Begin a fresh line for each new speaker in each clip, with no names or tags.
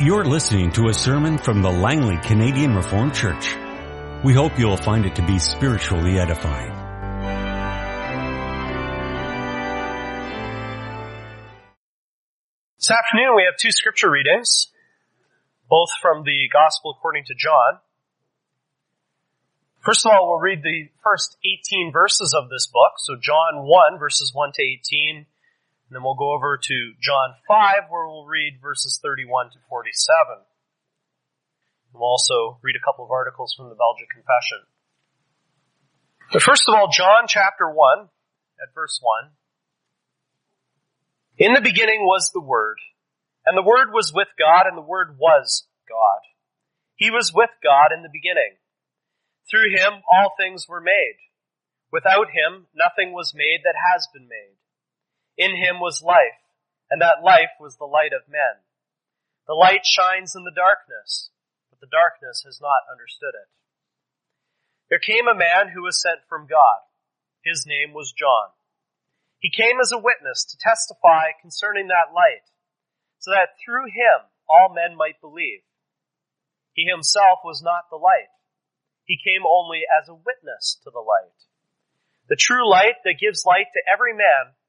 You're listening to a sermon from the Langley Canadian Reformed Church. We hope you'll find it to be spiritually edifying.
This afternoon we have two scripture readings, both from the Gospel according to John. First of all, we'll read the first 18 verses of this book. So John 1 verses 1 to 18. And then we'll go over to John 5 where we'll read verses 31 to 47. We'll also read a couple of articles from the Belgic Confession. But first of all, John chapter 1 at verse 1. In the beginning was the Word, and the Word was with God, and the Word was God. He was with God in the beginning. Through him all things were made. Without him nothing was made that has been made. In him was life, and that life was the light of men. The light shines in the darkness, but the darkness has not understood it. There came a man who was sent from God. His name was John. He came as a witness to testify concerning that light, so that through him all men might believe. He himself was not the light. He came only as a witness to the light. The true light that gives light to every man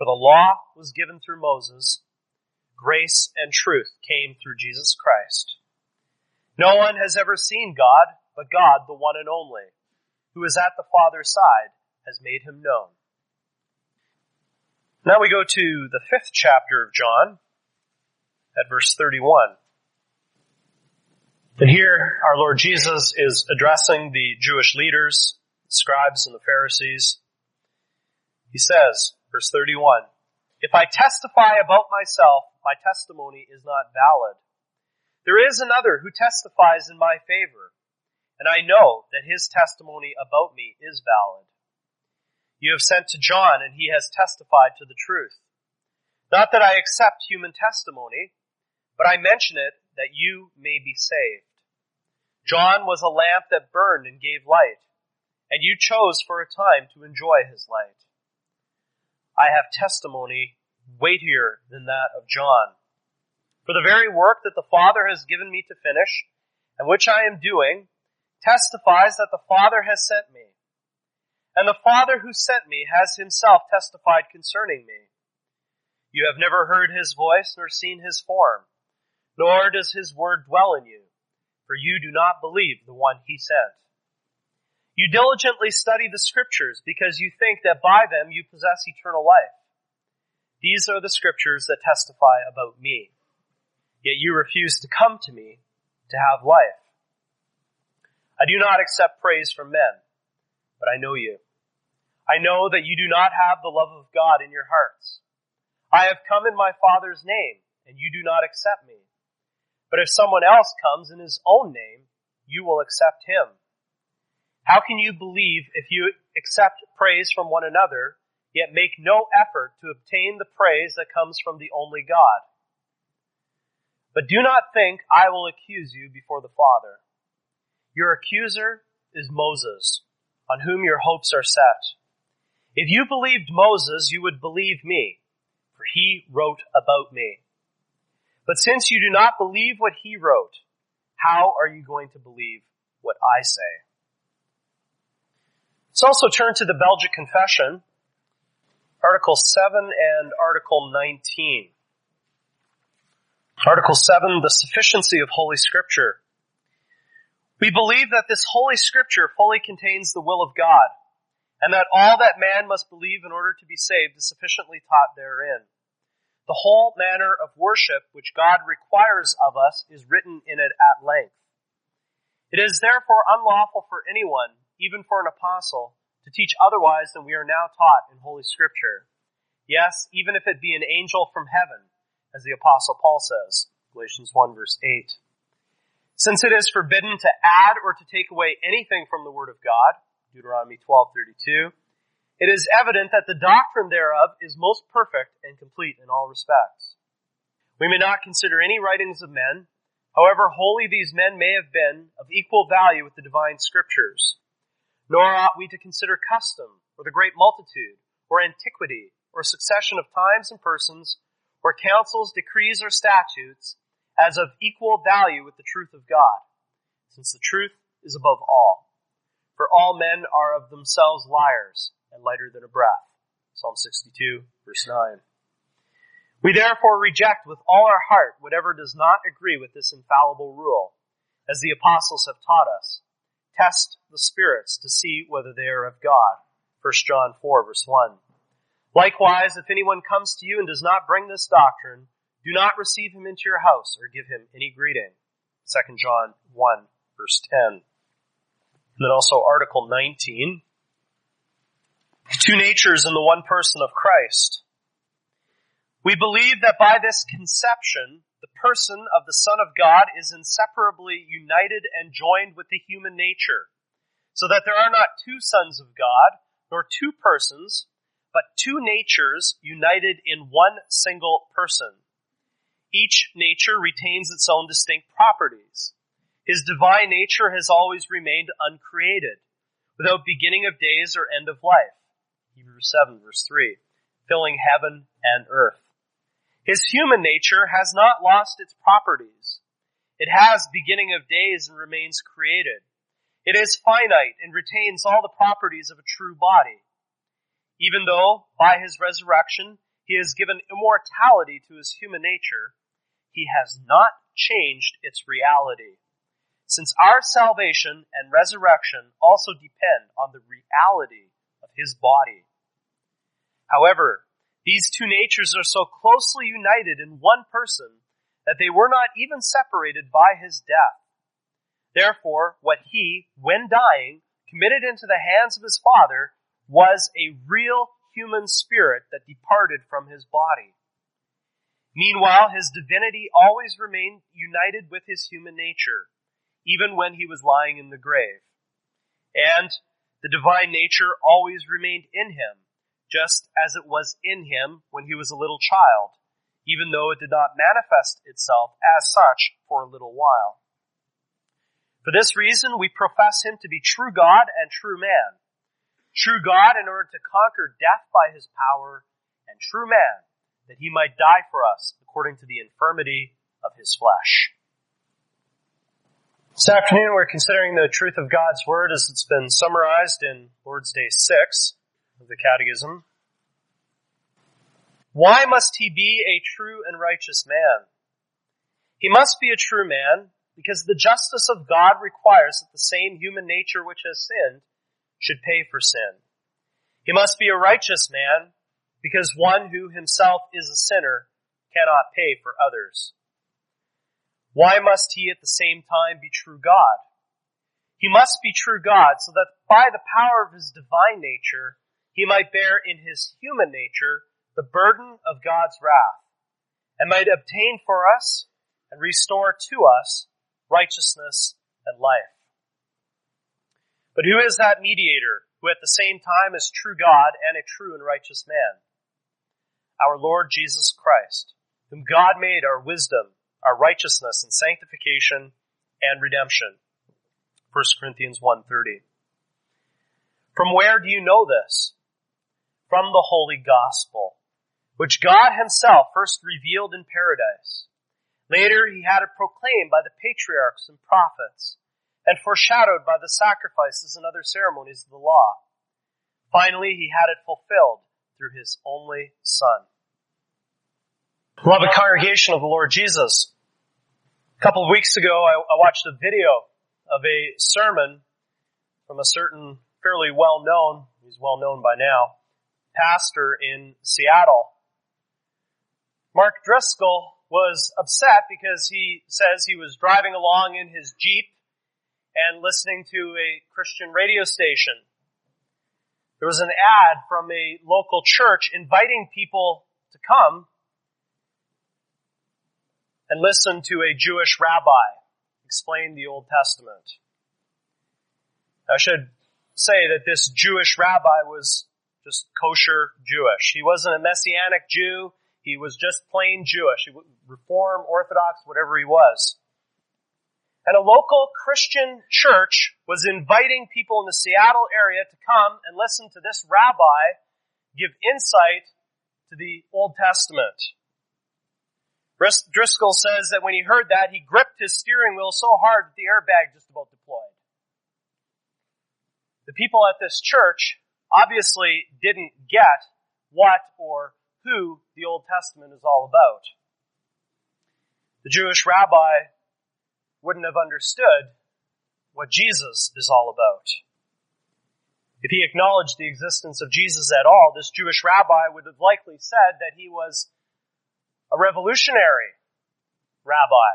For the law was given through Moses, grace and truth came through Jesus Christ. No one has ever seen God, but God, the one and only, who is at the Father's side, has made him known. Now we go to the fifth chapter of John at verse 31. And here our Lord Jesus is addressing the Jewish leaders, scribes and the Pharisees. He says, verse 31, If I testify about myself, my testimony is not valid. There is another who testifies in my favor, and I know that his testimony about me is valid. You have sent to John, and he has testified to the truth. Not that I accept human testimony, but I mention it that you may be saved. John was a lamp that burned and gave light, and you chose for a time to enjoy his light. I have testimony weightier than that of John. For the very work that the Father has given me to finish, and which I am doing, testifies that the Father has sent me. And the Father who sent me has himself testified concerning me. You have never heard his voice nor seen his form, nor does his word dwell in you for you do not believe the one he sent. You diligently study the scriptures because you think that by them you possess eternal life. These are the scriptures that testify about me. Yet you refuse to come to me to have life. I do not accept praise from men, but I know you. I know that you do not have the love of God in your hearts. I have come in my Father's name, and you do not accept me. But if someone else comes in his own name, you will accept him. How can you believe if you accept praise from one another, yet make no effort to obtain the praise that comes from the only God? But do not think I will accuse you before the Father. Your accuser is Moses, on whom your hopes are set. If you believed Moses, you would believe me, for he wrote about me. But since you do not believe what he wrote, how are you going to believe what I say? Let's also turn to the Belgic Confession, Article 7 and Article 19. Article 7, the sufficiency of Holy Scripture. We believe that this Holy Scripture fully contains the will of God, and that all that man must believe in order to be saved is sufficiently taught therein. The whole manner of worship which God requires of us is written in it at length. It is therefore unlawful for anyone, even for an apostle, to teach otherwise than we are now taught in Holy Scripture. Yes, even if it be an angel from heaven, as the apostle Paul says, Galatians 1 verse 8. Since it is forbidden to add or to take away anything from the word of God, Deuteronomy 12:32, it is evident that the doctrine thereof is most perfect and complete in all respects. We may not consider any writings of men, however holy these men may have been, of equal value with the divine scriptures. Nor ought we to consider custom, or the great multitude, or antiquity, or succession of times and persons, or councils, decrees, or statutes as of equal value with the truth of God, since the truth is above all. For all men are of themselves liars and lighter than a breath. Psalm 62 verse 9. We therefore reject with all our heart whatever does not agree with this infallible rule, as the apostles have taught us. Test the spirits to see whether they are of God. 1 John 4 verse 1. Likewise, if anyone comes to you and does not bring this doctrine, do not receive him into your house or give him any greeting. 2 John 1 verse 10. And then also article 19. Two natures in the one person of Christ. We believe that by this conception, the person of the Son of God is inseparably united and joined with the human nature, so that there are not two sons of God, nor two persons, but two natures united in one single person. Each nature retains its own distinct properties. His divine nature has always remained uncreated, without beginning of days or end of life. Hebrews 7 verse 3, filling heaven and earth. His human nature has not lost its properties. It has beginning of days and remains created. It is finite and retains all the properties of a true body even though by his resurrection he has given immortality to his human nature, he has not changed its reality. Since our salvation and resurrection also depend on the reality of his body. However, these two natures are so closely united in one person that they were not even separated by his death. Therefore, what he, when dying, committed into the hands of his Father was a real human spirit that departed from his body. Meanwhile, his divinity always remained united with his human nature, even when he was lying in the grave. And the divine nature always remained in him, just as it was in him when he was a little child, even though it did not manifest itself as such for a little while. For this reason, we profess him to be true God and true man, true God in order to conquer death by his power, and true man that he might die for us according to the infirmity of his flesh. This afternoon we're considering the truth of God's Word as it's been summarized in Lord's Day 6 of the Catechism. Why must he be a true and righteous man? He must be a true man because the justice of God requires that the same human nature which has sinned should pay for sin. He must be a righteous man because one who himself is a sinner cannot pay for others. Why must he at the same time be true God? He must be true God so that by the power of his divine nature, he might bear in his human nature the burden of God's wrath and might obtain for us and restore to us righteousness and life. But who is that mediator who at the same time is true God and a true and righteous man? Our Lord Jesus Christ, whom God made our wisdom, our righteousness and sanctification and redemption. 1 Corinthians 1.30. From where do you know this? From the Holy Gospel, which God himself first revealed in paradise. Later he had it proclaimed by the patriarchs and prophets and foreshadowed by the sacrifices and other ceremonies of the law. Finally, he had it fulfilled through his only Son. Beloved congregation of the Lord Jesus, a couple of weeks ago I, I watched a video of a sermon from a certain fairly well known, he's well known by now, pastor in Seattle. Mark Driscoll was upset because he says he was driving along in his Jeep and listening to a Christian radio station. There was an ad from a local church inviting people to come and listen to a Jewish rabbi explain the Old Testament. I should say that this Jewish rabbi was just kosher Jewish. He wasn't a messianic Jew. He was just plain Jewish. Reform, Orthodox, whatever he was. And a local Christian church was inviting people in the Seattle area to come and listen to this rabbi give insight to the Old Testament. Driscoll says that when he heard that, he gripped his steering wheel so hard that the airbag just about deployed. The people at this church obviously didn't get what or who the Old Testament is all about. The Jewish rabbi wouldn't have understood what Jesus is all about. If he acknowledged the existence of Jesus at all, this Jewish rabbi would have likely said that he was a revolutionary rabbi,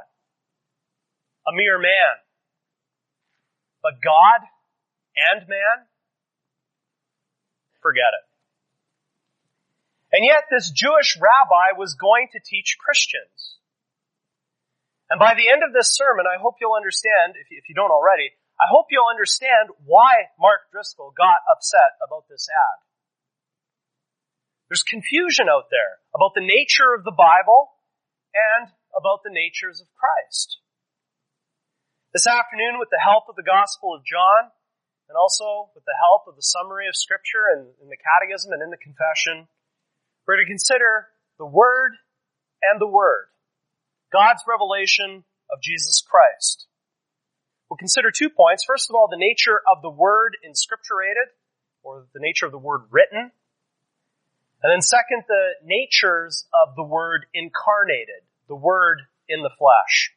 a mere man. But God and man, forget it. And yet this Jewish rabbi was going to teach Christians. And by the end of this sermon, I hope you'll understand, if you, don't already, I hope you'll understand why Mark Driscoll got upset about this ad. There's confusion out there about the nature of the Bible and about the natures of Christ. This afternoon, with the help of the Gospel of John, and also with the help of the summary of Scripture and in the Catechism and in the Confession, we're to consider the Word and the Word. God's revelation of Jesus Christ. We'll consider two points. First of all, the nature of the word inscripturated, or the nature of the word written. And then second, the natures of the word incarnated, the word in the flesh.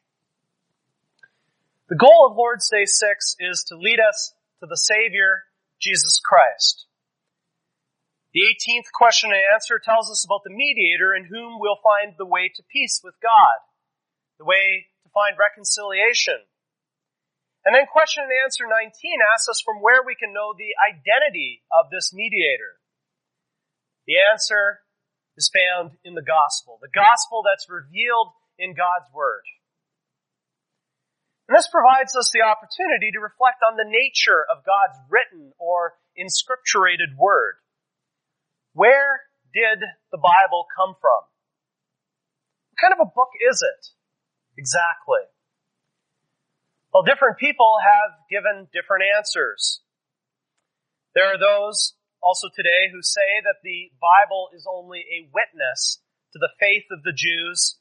The goal of Lord's Day 6 is to lead us to the Savior, Jesus Christ. The 18th question and answer tells us about the mediator in whom we'll find the way to peace with God the way to find reconciliation. And then question and answer 19 asks us from where we can know the identity of this mediator. The answer is found in the gospel, the gospel that's revealed in God's word. And this provides us the opportunity to reflect on the nature of God's written or inscripturated word. Where did the Bible come from? What kind of a book is it? Exactly. Well, different people have given different answers. There are those also today who say that the Bible is only a witness to the faith of the Jews,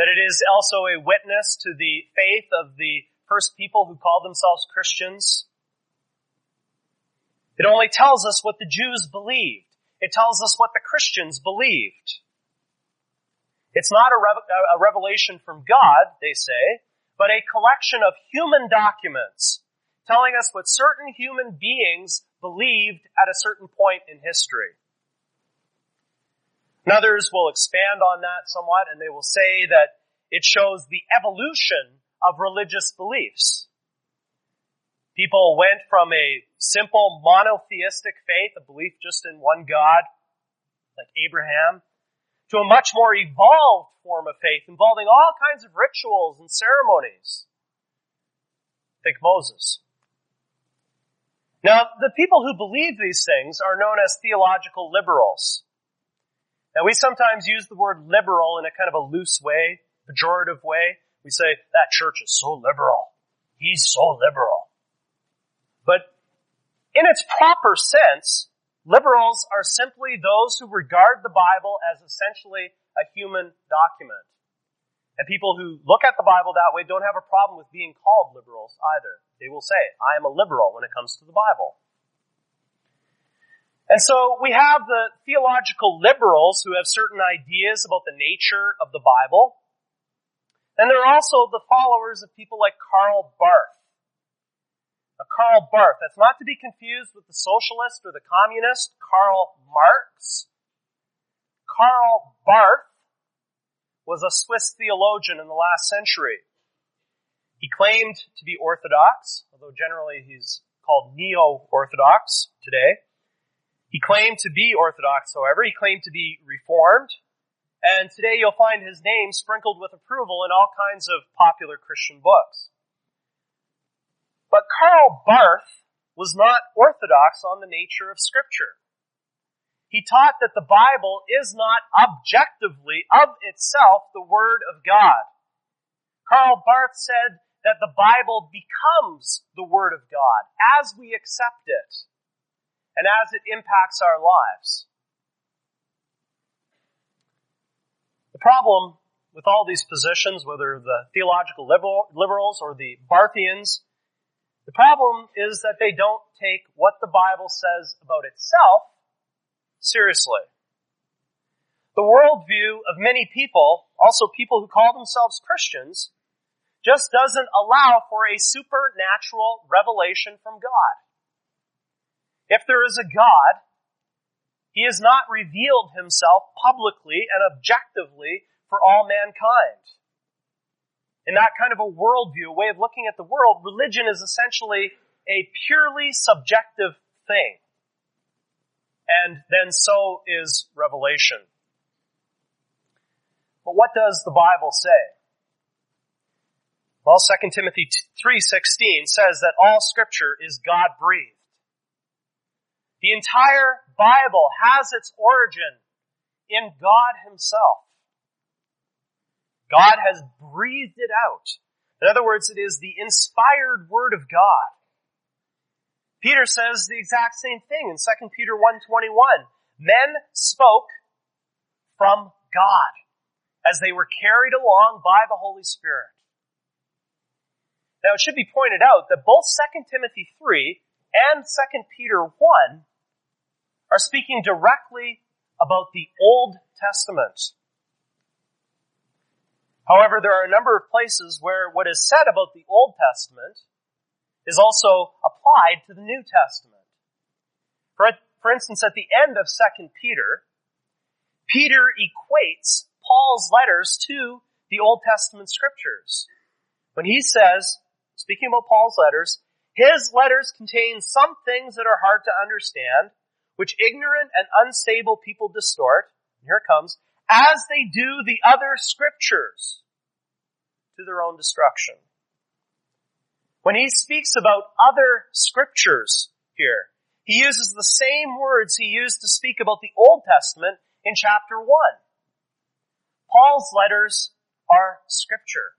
that it is also a witness to the faith of the first people who called themselves Christians. It only tells us what the Jews believed. It tells us what the Christians believed. It's not a, a revelation from God, they say, but a collection of human documents telling us what certain human beings believed at a certain point in history. And others will expand on that somewhat and they will say that it shows the evolution of religious beliefs. People went from a simple monotheistic faith, a belief just in one God, like Abraham, to a much more evolved form of faith involving all kinds of rituals and ceremonies. Think Moses. Now, the people who believe these things are known as theological liberals. Now, we sometimes use the word liberal in a kind of a loose way, pejorative way. We say, that church is so liberal. He's so liberal. But in its proper sense, Liberals are simply those who regard the Bible as essentially a human document. And people who look at the Bible that way don't have a problem with being called liberals either. They will say, I am a liberal when it comes to the Bible. And so we have the theological liberals who have certain ideas about the nature of the Bible. And there are also the followers of people like Karl Barth. Now, Karl Barth, that's not to be confused with the socialist or the communist, Karl Marx. Karl Barth was a Swiss theologian in the last century. He claimed to be Orthodox, although generally he's called Neo-Orthodox today. He claimed to be Orthodox, however. He claimed to be Reformed. And today you'll find his name sprinkled with approval in all kinds of popular Christian books. But Karl Barth was not orthodox on the nature of scripture. He taught that the Bible is not objectively of itself the Word of God. Karl Barth said that the Bible becomes the Word of God as we accept it and as it impacts our lives. The problem with all these positions, whether the theological liberals or the Barthians, the problem is that they don't take what the Bible says about itself seriously. The worldview of many people, also people who call themselves Christians, just doesn't allow for a supernatural revelation from God. If there is a God, he has not revealed himself publicly and objectively for all mankind. In that kind of a worldview, a way of looking at the world, religion is essentially a purely subjective thing. And then so is revelation. But what does the Bible say? Well, 2 Timothy 3:16 says that all scripture is God breathed the entire Bible has its origin in God Himself. God has breathed it out. In other words, it is the inspired Word of God. Peter says the exact same thing in 2 Peter 1.21. Men spoke from God as they were carried along by the Holy Spirit. Now it should be pointed out that both 2 Timothy 3 and 2 Peter 1 are speaking directly about the Old Testament. However, there are a number of places where what is said about the Old Testament is also applied to the New Testament. For, for instance, at the end of 2 Peter, Peter equates Paul's letters to the Old Testament scriptures. When he says, speaking about Paul's letters, his letters contain some things that are hard to understand, which ignorant and unstable people distort, here it comes, as they do the other scriptures to their own destruction. When he speaks about other scriptures here, he uses the same words he used to speak about the Old Testament in chapter 1. Paul's letters are scripture,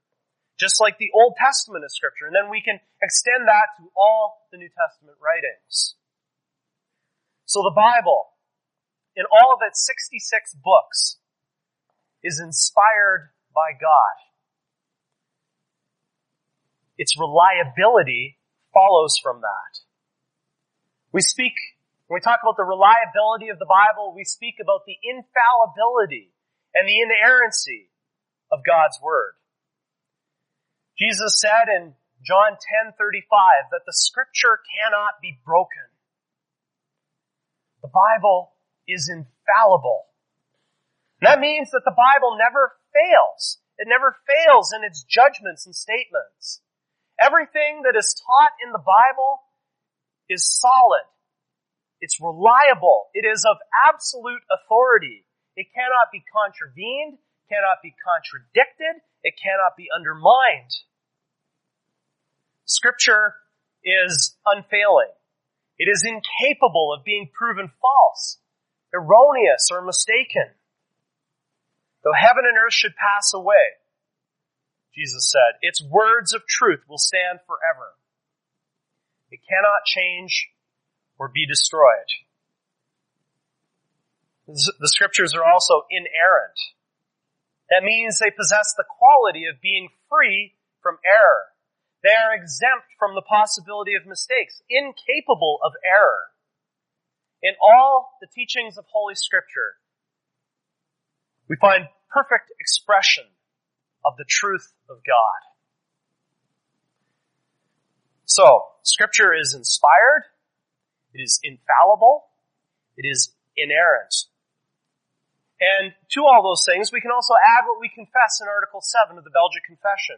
just like the Old Testament is scripture, and then we can extend that to all the New Testament writings. So the Bible, in all of its 66 books, is inspired by God. Its reliability follows from that. We speak, when we talk about the reliability of the Bible, we speak about the infallibility and the inerrancy of God's Word. Jesus said in John 10:35 that the scripture cannot be broken. The Bible is infallible. And that means that the Bible never fails. It never fails in its judgments and statements. Everything that is taught in the Bible is solid. It's reliable. It is of absolute authority. It cannot be contravened, cannot be contradicted, it cannot be undermined. Scripture is unfailing. It is incapable of being proven false, erroneous, or mistaken. Though heaven and earth should pass away, Jesus said, its words of truth will stand forever. It cannot change or be destroyed. The scriptures are also inerrant. That means they possess the quality of being free from error. They are exempt from the possibility of mistakes, incapable of error. in all the teachings of Holy Scripture, we find perfect expression of the truth of God. So, Scripture is inspired, it is infallible, it is inerrant. And to all those things, we can also add what we confess in Article 7 of the Belgic Confession.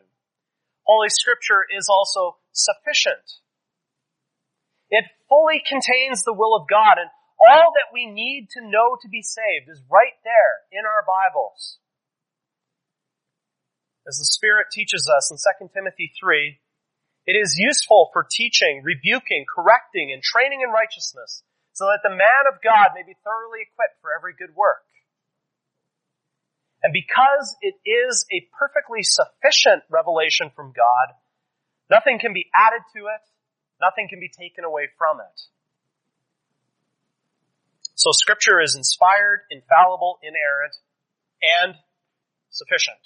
Holy Scripture is also sufficient. It fully contains the will of God and all that we need to know to be saved is right there in our Bibles. As the Spirit teaches us in 2 Timothy 3, it is useful for teaching, rebuking, correcting, and training in righteousness, so that the man of God may be thoroughly equipped for every good work. And because it is a perfectly sufficient revelation from God, nothing can be added to it, nothing can be taken away from it. So scripture is inspired, infallible, inerrant, and sufficient.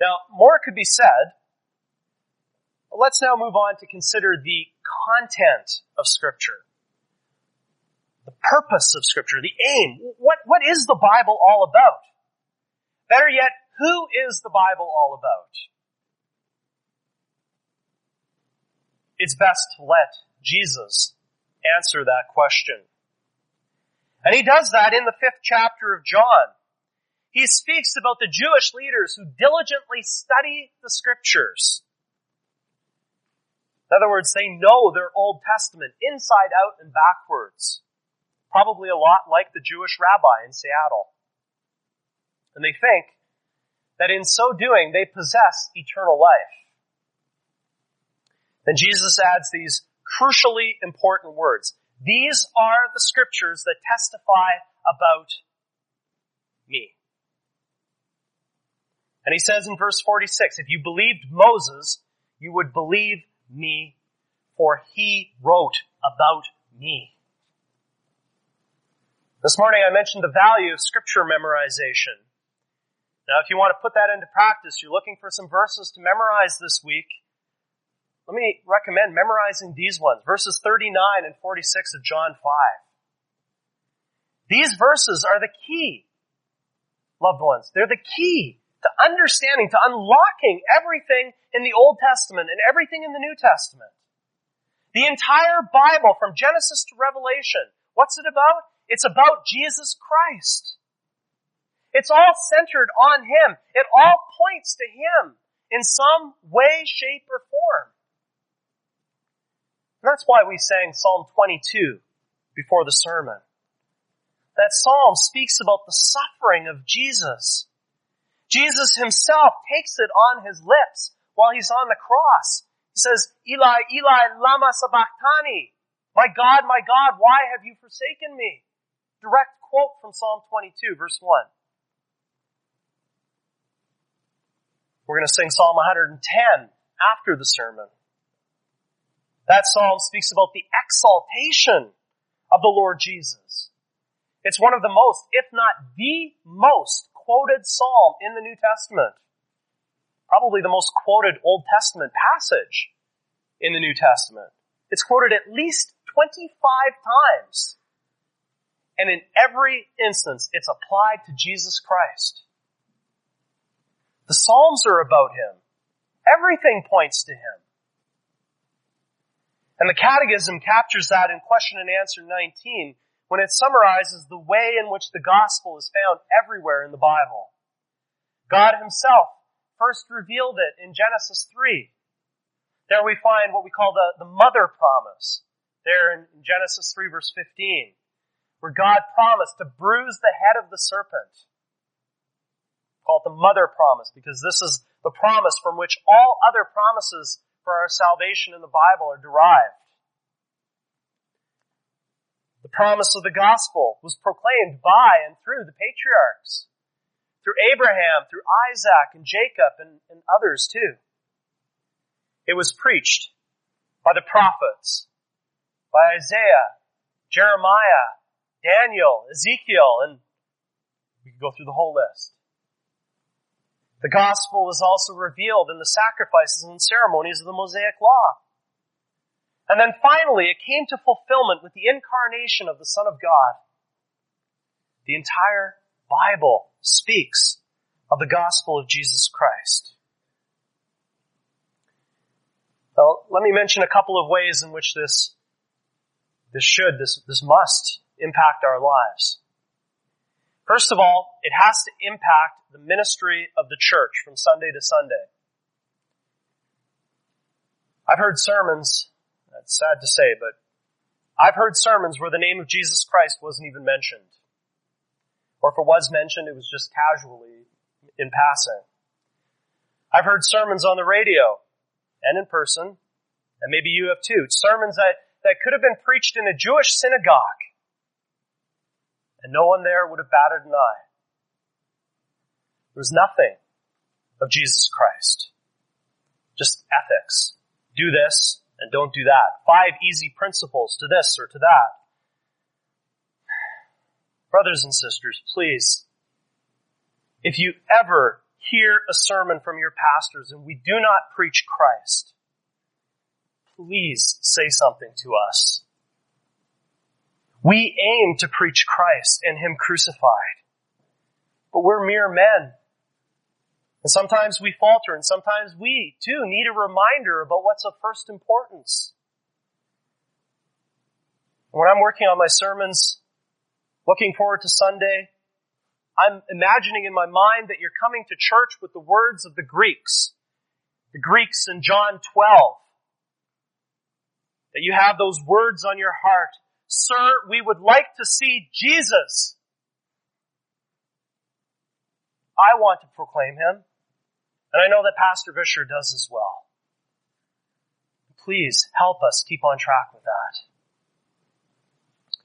Now, more could be said. Let's now move on to consider the content of scripture. The purpose of scripture, the aim. What, what is the Bible all about? Better yet, who is the Bible all about? It's best to let Jesus answer that question. And he does that in the fifth chapter of John. He speaks about the Jewish leaders who diligently study the scriptures. In other words, they know their Old Testament inside out and backwards. Probably a lot like the Jewish rabbi in Seattle. And they think that in so doing they possess eternal life. Then Jesus adds these crucially important words. These are the scriptures that testify about me. And he says in verse 46, if you believed Moses, you would believe me, for he wrote about me. This morning I mentioned the value of scripture memorization. Now, if you want to put that into practice, you're looking for some verses to memorize this week. Let me recommend memorizing these ones, verses 39 and 46 of John 5. These verses are the key, loved ones. They're the key to understanding, to unlocking everything in the Old Testament and everything in the New Testament. The entire Bible from Genesis to Revelation, what's it about? It's about Jesus Christ. It's all centered on Him. It all points to Him in some way, shape, or form. And that's why we sang Psalm 22 before the sermon. That psalm speaks about the suffering of Jesus. Jesus himself takes it on his lips while he's on the cross. He says, Eli, Eli, lama sabachthani. My God, my God, why have you forsaken me? Direct quote from Psalm 22, verse 1. We're going to sing Psalm 110 after the sermon. That psalm speaks about the exaltation of the Lord Jesus. It's one of the most, if not the most quoted psalm in the New Testament. Probably the most quoted Old Testament passage in the New Testament. It's quoted at least 25 times. And in every instance, it's applied to Jesus Christ. The Psalms are about Him. Everything points to Him. And the Catechism captures that in question and answer 19 when it summarizes the way in which the gospel is found everywhere in the Bible. God himself first revealed it in Genesis 3. There we find what we call the, the mother promise. There in Genesis 3 verse 15. Where God promised to bruise the head of the serpent call it the mother promise because this is the promise from which all other promises for our salvation in the Bible are derived. The promise of the gospel was proclaimed by and through the patriarchs, through Abraham, through Isaac and Jacob and, and others too. It was preached by the prophets, by Isaiah, Jeremiah, Daniel, Ezekiel, and we could go through the whole list. The gospel was also revealed in the sacrifices and ceremonies of the Mosaic law. And then finally, it came to fulfillment with the incarnation of the Son of God. The entire Bible speaks of the gospel of Jesus Christ. Well, let me mention a couple of ways in which this, this should, this, this must impact our lives. First of all, it has to impact the ministry of the church from Sunday to Sunday. I've heard sermons, it's sad to say, but I've heard sermons where the name of Jesus Christ wasn't even mentioned. Or if it was mentioned, it was just casually in passing. I've heard sermons on the radio and in person, and maybe you have too, sermons that, that could have been preached in a Jewish synagogue, and no one there would have batted an eye. There was nothing of Jesus Christ. Just ethics. Do this and don't do that. Five easy principles to this or to that. Brothers and sisters, please, if you ever hear a sermon from your pastors and we do not preach Christ, please say something to us. We aim to preach Christ and Him crucified. But we're mere men. And sometimes we falter and sometimes we too need a reminder about what's of first importance. When I'm working on my sermons, looking forward to Sunday, I'm imagining in my mind that you're coming to church with the words of the Greeks. The Greeks in John 12. That you have those words on your heart. Sir, we would like to see Jesus. I want to proclaim him. And I know that Pastor Visscher does as well. Please help us keep on track with that.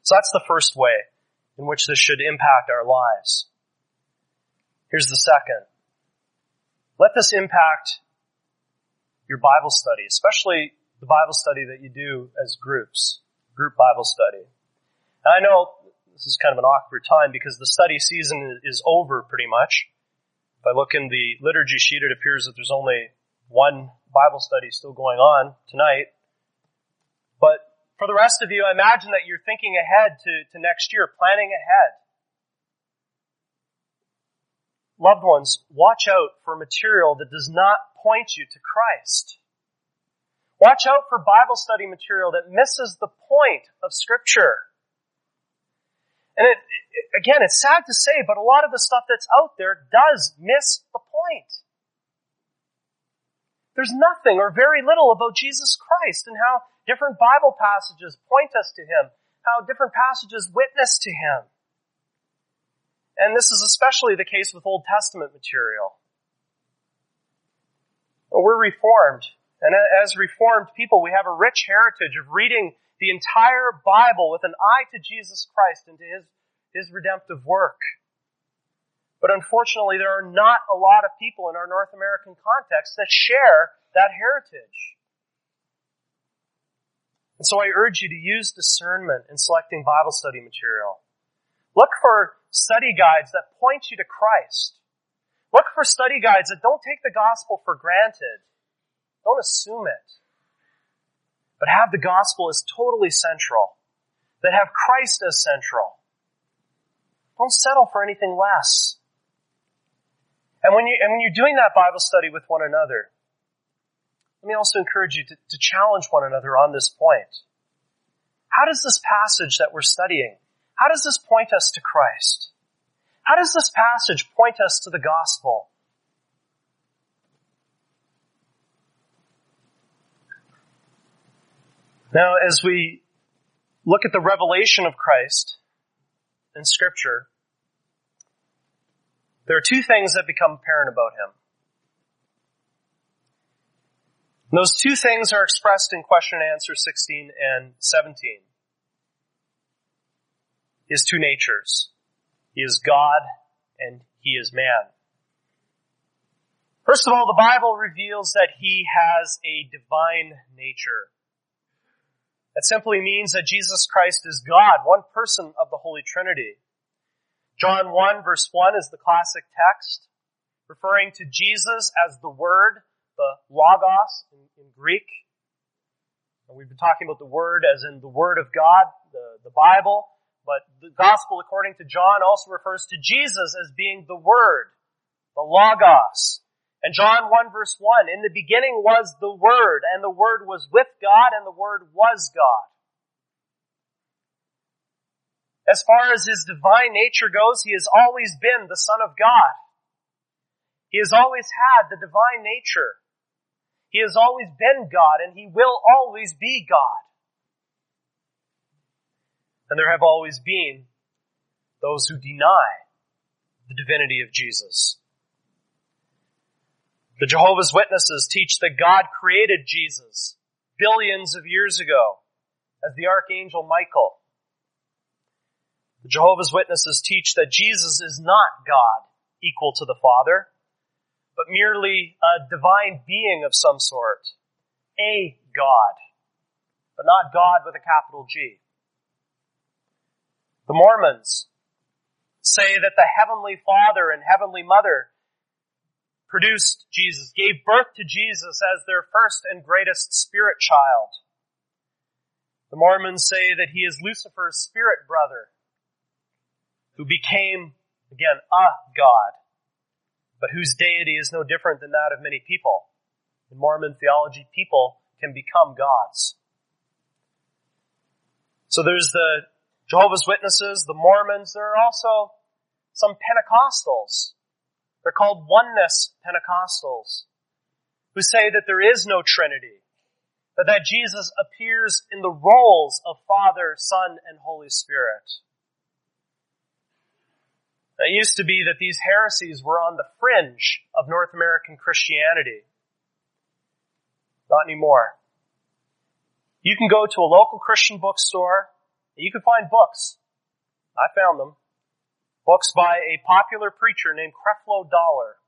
So that's the first way in which this should impact our lives. Here's the second. Let this impact your Bible study, especially the Bible study that you do as groups, group Bible study. And I know this is kind of an awkward time because the study season is over pretty much. If I look in the liturgy sheet, it appears that there's only one Bible study still going on tonight. But for the rest of you, I imagine that you're thinking ahead to, to next year, planning ahead. Loved ones, watch out for material that does not point you to Christ. Watch out for Bible study material that misses the point of scripture. And it, again, it's sad to say, but a lot of the stuff that's out there does miss the point. There's nothing or very little about Jesus Christ and how different Bible passages point us to Him, how different passages witness to Him. And this is especially the case with Old Testament material. We're Reformed. And as Reformed people, we have a rich heritage of reading the entire Bible with an eye to Jesus Christ and to His, His redemptive work. But unfortunately, there are not a lot of people in our North American context that share that heritage. And so I urge you to use discernment in selecting Bible study material. Look for study guides that point you to Christ. Look for study guides that don't take the gospel for granted. Don't assume it. But have the gospel as totally central. That have Christ as central. Don't settle for anything less. And when you, and when you're doing that Bible study with one another, let me also encourage you to, to challenge one another on this point. How does this passage that we're studying how does this point us to Christ? How does this passage point us to the gospel? Now, as we look at the revelation of Christ in scripture, there are two things that become apparent about him. And those two things are expressed in question and answer 16 and 17 his two natures. He is God and he is man. First of all, the Bible reveals that he has a divine nature. That simply means that Jesus Christ is God, one person of the Holy Trinity. John 1 verse 1 is the classic text, referring to Jesus as the Word, the Logos in, in Greek. And we've been talking about the Word as in the Word of God, the, the Bible, but the Gospel according to John also refers to Jesus as being the Word, the Logos. And John 1 verse 1, in the beginning was the Word, and the Word was with God, and the Word was God. As far as his divine nature goes, he has always been the Son of God. He has always had the divine nature. He has always been God and he will always be God. And there have always been those who deny the divinity of Jesus. The Jehovah's Witnesses teach that God created Jesus billions of years ago as the Archangel Michael. The Jehovah's Witnesses teach that Jesus is not God equal to the Father, but merely a divine being of some sort. A God. But not God with a capital G. The Mormons say that the Heavenly Father and Heavenly Mother produced Jesus, gave birth to Jesus as their first and greatest spirit child. The Mormons say that he is Lucifer's spirit brother, who became, again, a God but whose deity is no different than that of many people. In Mormon theology, people can become gods. So there's the Jehovah's Witnesses, the Mormons, there are also some Pentecostals. They're called oneness Pentecostals, who say that there is no Trinity, but that Jesus appears in the roles of Father, Son, and Holy Spirit. It used to be that these heresies were on the fringe of North American Christianity. Not anymore. You can go to a local Christian bookstore and you can find books. I found them. Books by a popular preacher named Creflo Dollar.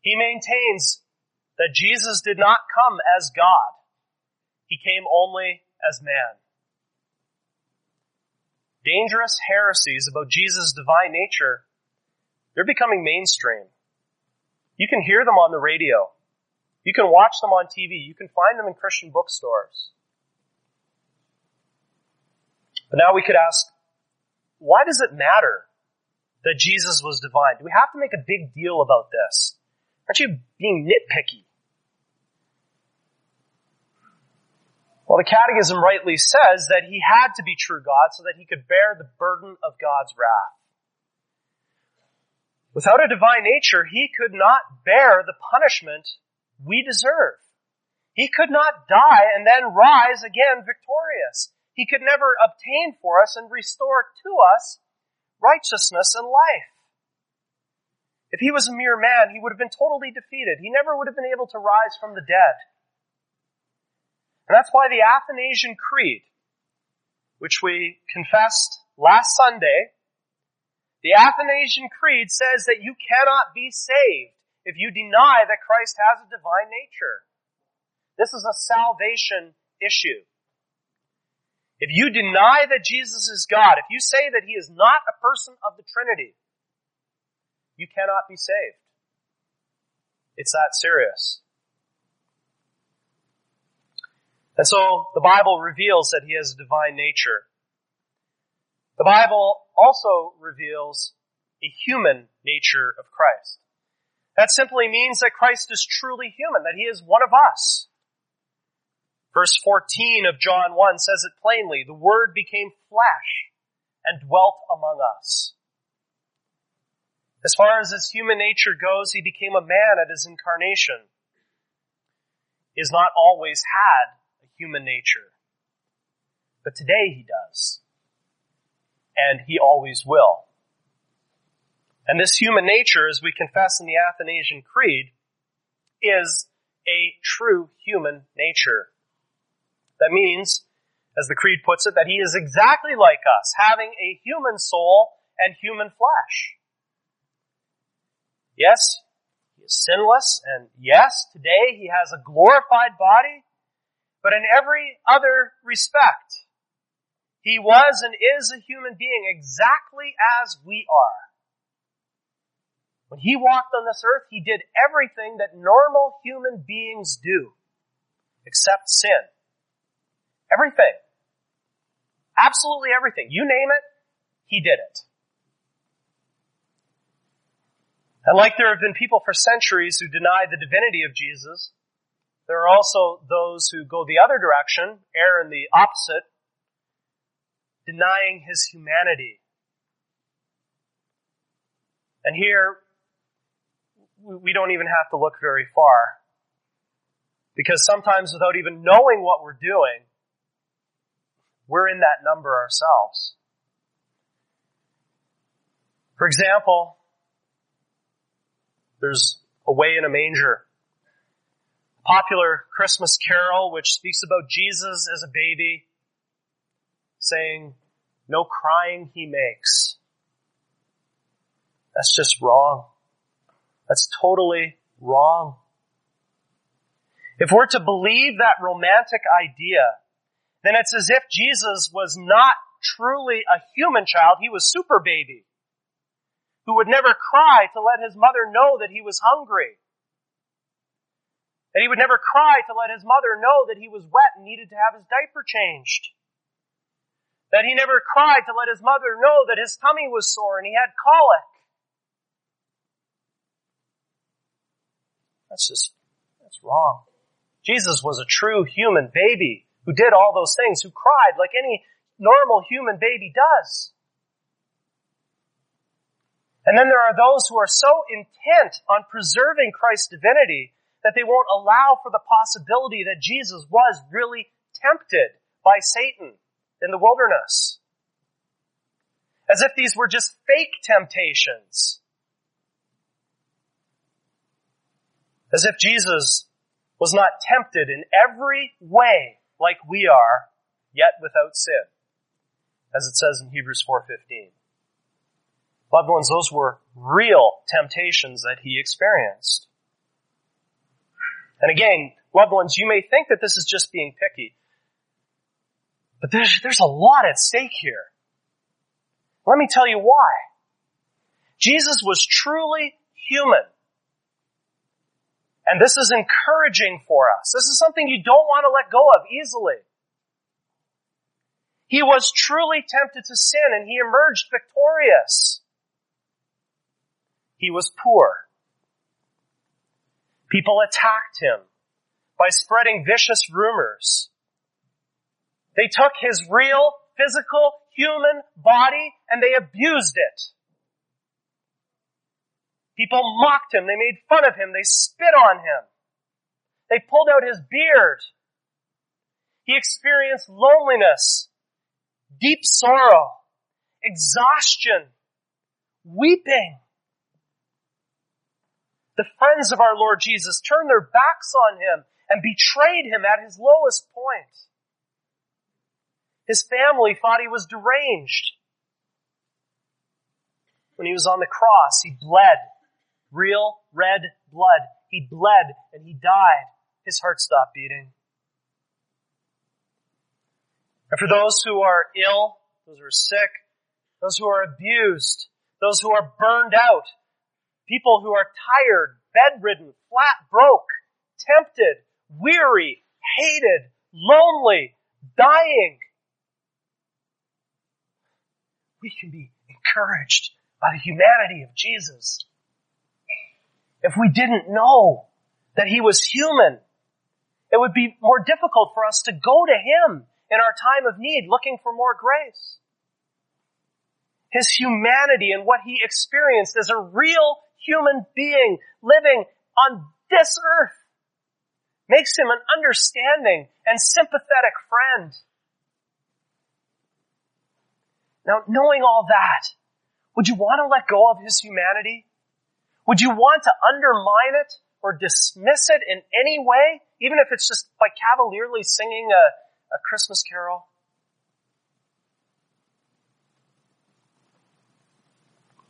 He maintains that Jesus did not come as God. He came only as man dangerous heresies about Jesus' divine nature, they're becoming mainstream. You can hear them on the radio. You can watch them on TV. You can find them in Christian bookstores. But now we could ask, why does it matter that Jesus was divine? Do we have to make a big deal about this? Aren't you being nitpicky? Well, the Catechism rightly says that he had to be true God so that he could bear the burden of God's wrath. Without a divine nature, he could not bear the punishment we deserve. He could not die and then rise again victorious. He could never obtain for us and restore to us righteousness and life. If he was a mere man, he would have been totally defeated. He never would have been able to rise from the dead. And that's why the Athanasian Creed, which we confessed last Sunday, the Athanasian Creed says that you cannot be saved if you deny that Christ has a divine nature. This is a salvation issue. If you deny that Jesus is God, if you say that he is not a person of the Trinity, you cannot be saved. It's that serious. And so the Bible reveals that he has a divine nature. The Bible also reveals a human nature of Christ. That simply means that Christ is truly human, that he is one of us. Verse 14 of John 1 says it plainly, the Word became flesh and dwelt among us. As far as his human nature goes, he became a man at his incarnation. He has not always had a human nature. But today he does. And he always will. And this human nature, as we confess in the Athanasian Creed, is a true human nature. That means, as the Creed puts it, that he is exactly like us, having a human soul and human flesh. Yes, he is sinless, and yes, today he has a glorified body, but in every other respect, he was and is a human being exactly as we are. When he walked on this earth, he did everything that normal human beings do, except sin. Everything. Absolutely everything. You name it, he did it. And like there have been people for centuries who deny the divinity of Jesus, there are also those who go the other direction, err in the opposite, denying his humanity. And here, we don't even have to look very far. Because sometimes without even knowing what we're doing, we're in that number ourselves. For example, there's Away in a Manger. a Popular Christmas carol which speaks about Jesus as a baby, saying, no crying he makes. That's just wrong. That's totally wrong. If we're to believe that romantic idea, then it's as if Jesus was not truly a human child, he was super baby, who would never cry to let his mother know that he was hungry. That he would never cry to let his mother know that he was wet and needed to have his diaper changed. That he never cried to let his mother know that his tummy was sore and he had colic. That's just, that's wrong. Jesus was a true human baby who did all those things, who cried like any normal human baby does. And then there are those who are so intent on preserving Christ's divinity that they won't allow for the possibility that Jesus was really tempted by Satan in the wilderness. As if these were just fake temptations. As if Jesus was not tempted in every way like we are, yet without sin. As it says in Hebrews 4.15. Loved ones, those were real temptations that he experienced. And again, loved ones, you may think that this is just being picky. But there's, there's a lot at stake here. Let me tell you why. Jesus was truly human. And this is encouraging for us. This is something you don't want to let go of easily. He was truly tempted to sin and he emerged victorious. He was poor. People attacked him by spreading vicious rumors. They took his real, physical, human body and they abused it. People mocked him. They made fun of him. They spit on him. They pulled out his beard. He experienced loneliness, deep sorrow, exhaustion, weeping. The friends of our Lord Jesus turned their backs on him and betrayed him at his lowest point. His family thought he was deranged. When he was on the cross, he bled real red blood. He bled and he died. His heart stopped beating. And for those who are ill, those who are sick, those who are abused, those who are burned out, people who are tired, bedridden, flat broke, tempted, weary, hated, lonely, dying, we can be encouraged by the humanity of Jesus. If we didn't know that He was human, it would be more difficult for us to go to Him in our time of need looking for more grace. His humanity and what He experienced as a real human being living on this earth makes Him an understanding and sympathetic friend. Now, knowing all that, would you want to let go of his humanity? Would you want to undermine it or dismiss it in any way, even if it's just by cavalierly singing a, a Christmas carol?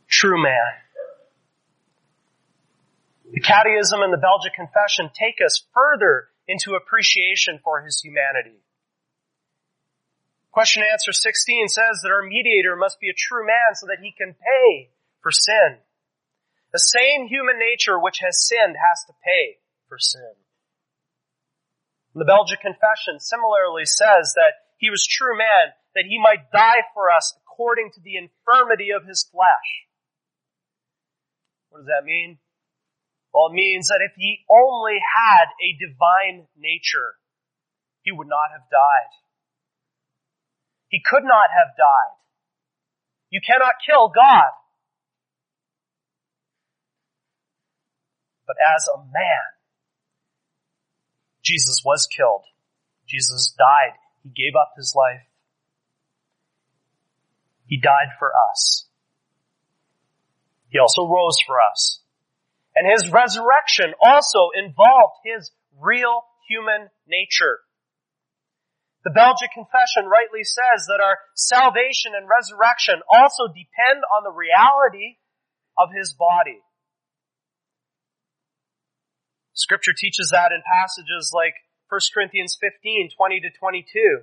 True man. The Catechism and the Belgic Confession take us further into appreciation for his humanity. Question answer 16 says that our mediator must be a true man so that he can pay for sin. The same human nature which has sinned has to pay for sin. The Belgic Confession similarly says that he was true man, that he might die for us according to the infirmity of his flesh. What does that mean? Well, it means that if he only had a divine nature, he would not have died. He could not have died. You cannot kill God. But as a man, Jesus was killed. Jesus died. He gave up his life. He died for us. He also rose for us. And his resurrection also involved his real human nature. The Belgic Confession rightly says that our salvation and resurrection also depend on the reality of his body. Scripture teaches that in passages like 1 Corinthians 15, 20 to 22.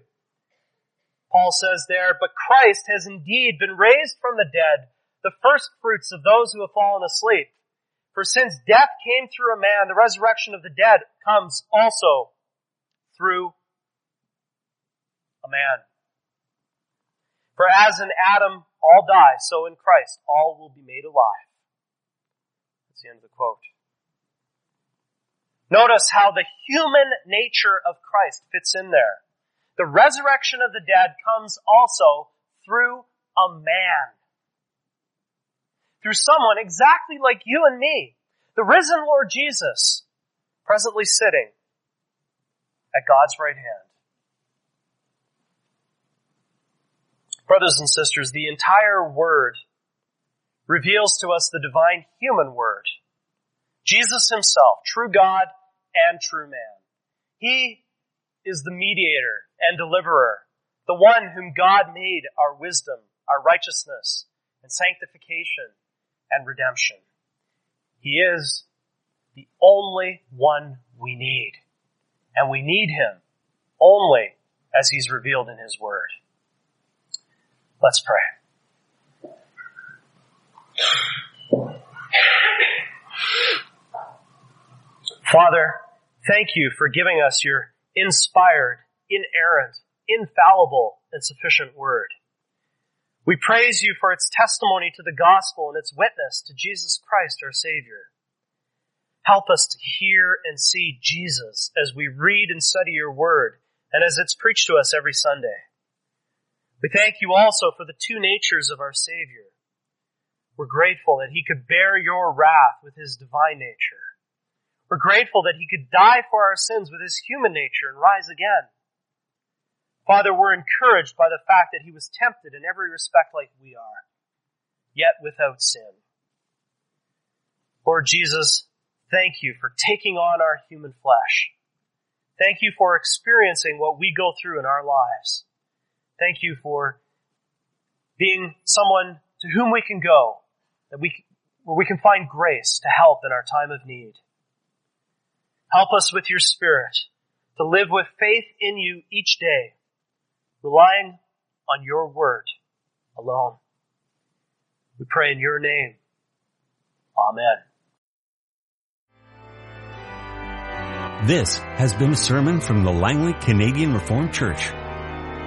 Paul says there, but Christ has indeed been raised from the dead, the first fruits of those who have fallen asleep. For since death came through a man, the resurrection of the dead comes also through a man. For as in Adam all die, so in Christ all will be made alive. That's the end of the quote. Notice how the human nature of Christ fits in there. The resurrection of the dead comes also through a man. Through someone exactly like you and me. The risen Lord Jesus, presently sitting at God's right hand. Brothers and sisters, the entire Word reveals to us the divine human Word. Jesus himself, true God and true man. He is the mediator and deliverer, the one whom God made our wisdom, our righteousness, and sanctification and redemption. He is the only one we need. And we need him only as he's revealed in his word. Let's pray. Father, thank you for giving us your inspired, inerrant, infallible, and sufficient word. We praise you for its testimony to the gospel and its witness to Jesus Christ our Savior. Help us to hear and see Jesus as we read and study your word and as it's preached to us every Sunday. We thank you also for the two natures of our Savior. We're grateful that he could bear your wrath with his divine nature we're grateful that he could die for our sins with his human nature and rise again. Father, we're encouraged by the fact that he was tempted in every respect like we are, yet without sin. Lord Jesus, thank you for taking on our human flesh. Thank you for experiencing what we go through in our lives. Thank you for being someone to whom we can go, that we, where we can find grace to help in our time of need. Help us with your Spirit to live with faith in you each day, relying on your word alone. We pray in your name. Amen.
This has been a sermon from the Langley Canadian Reformed Church.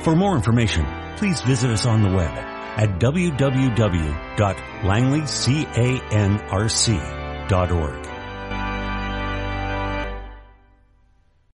For more information, please visit us on the web at www.langleycanrc.org.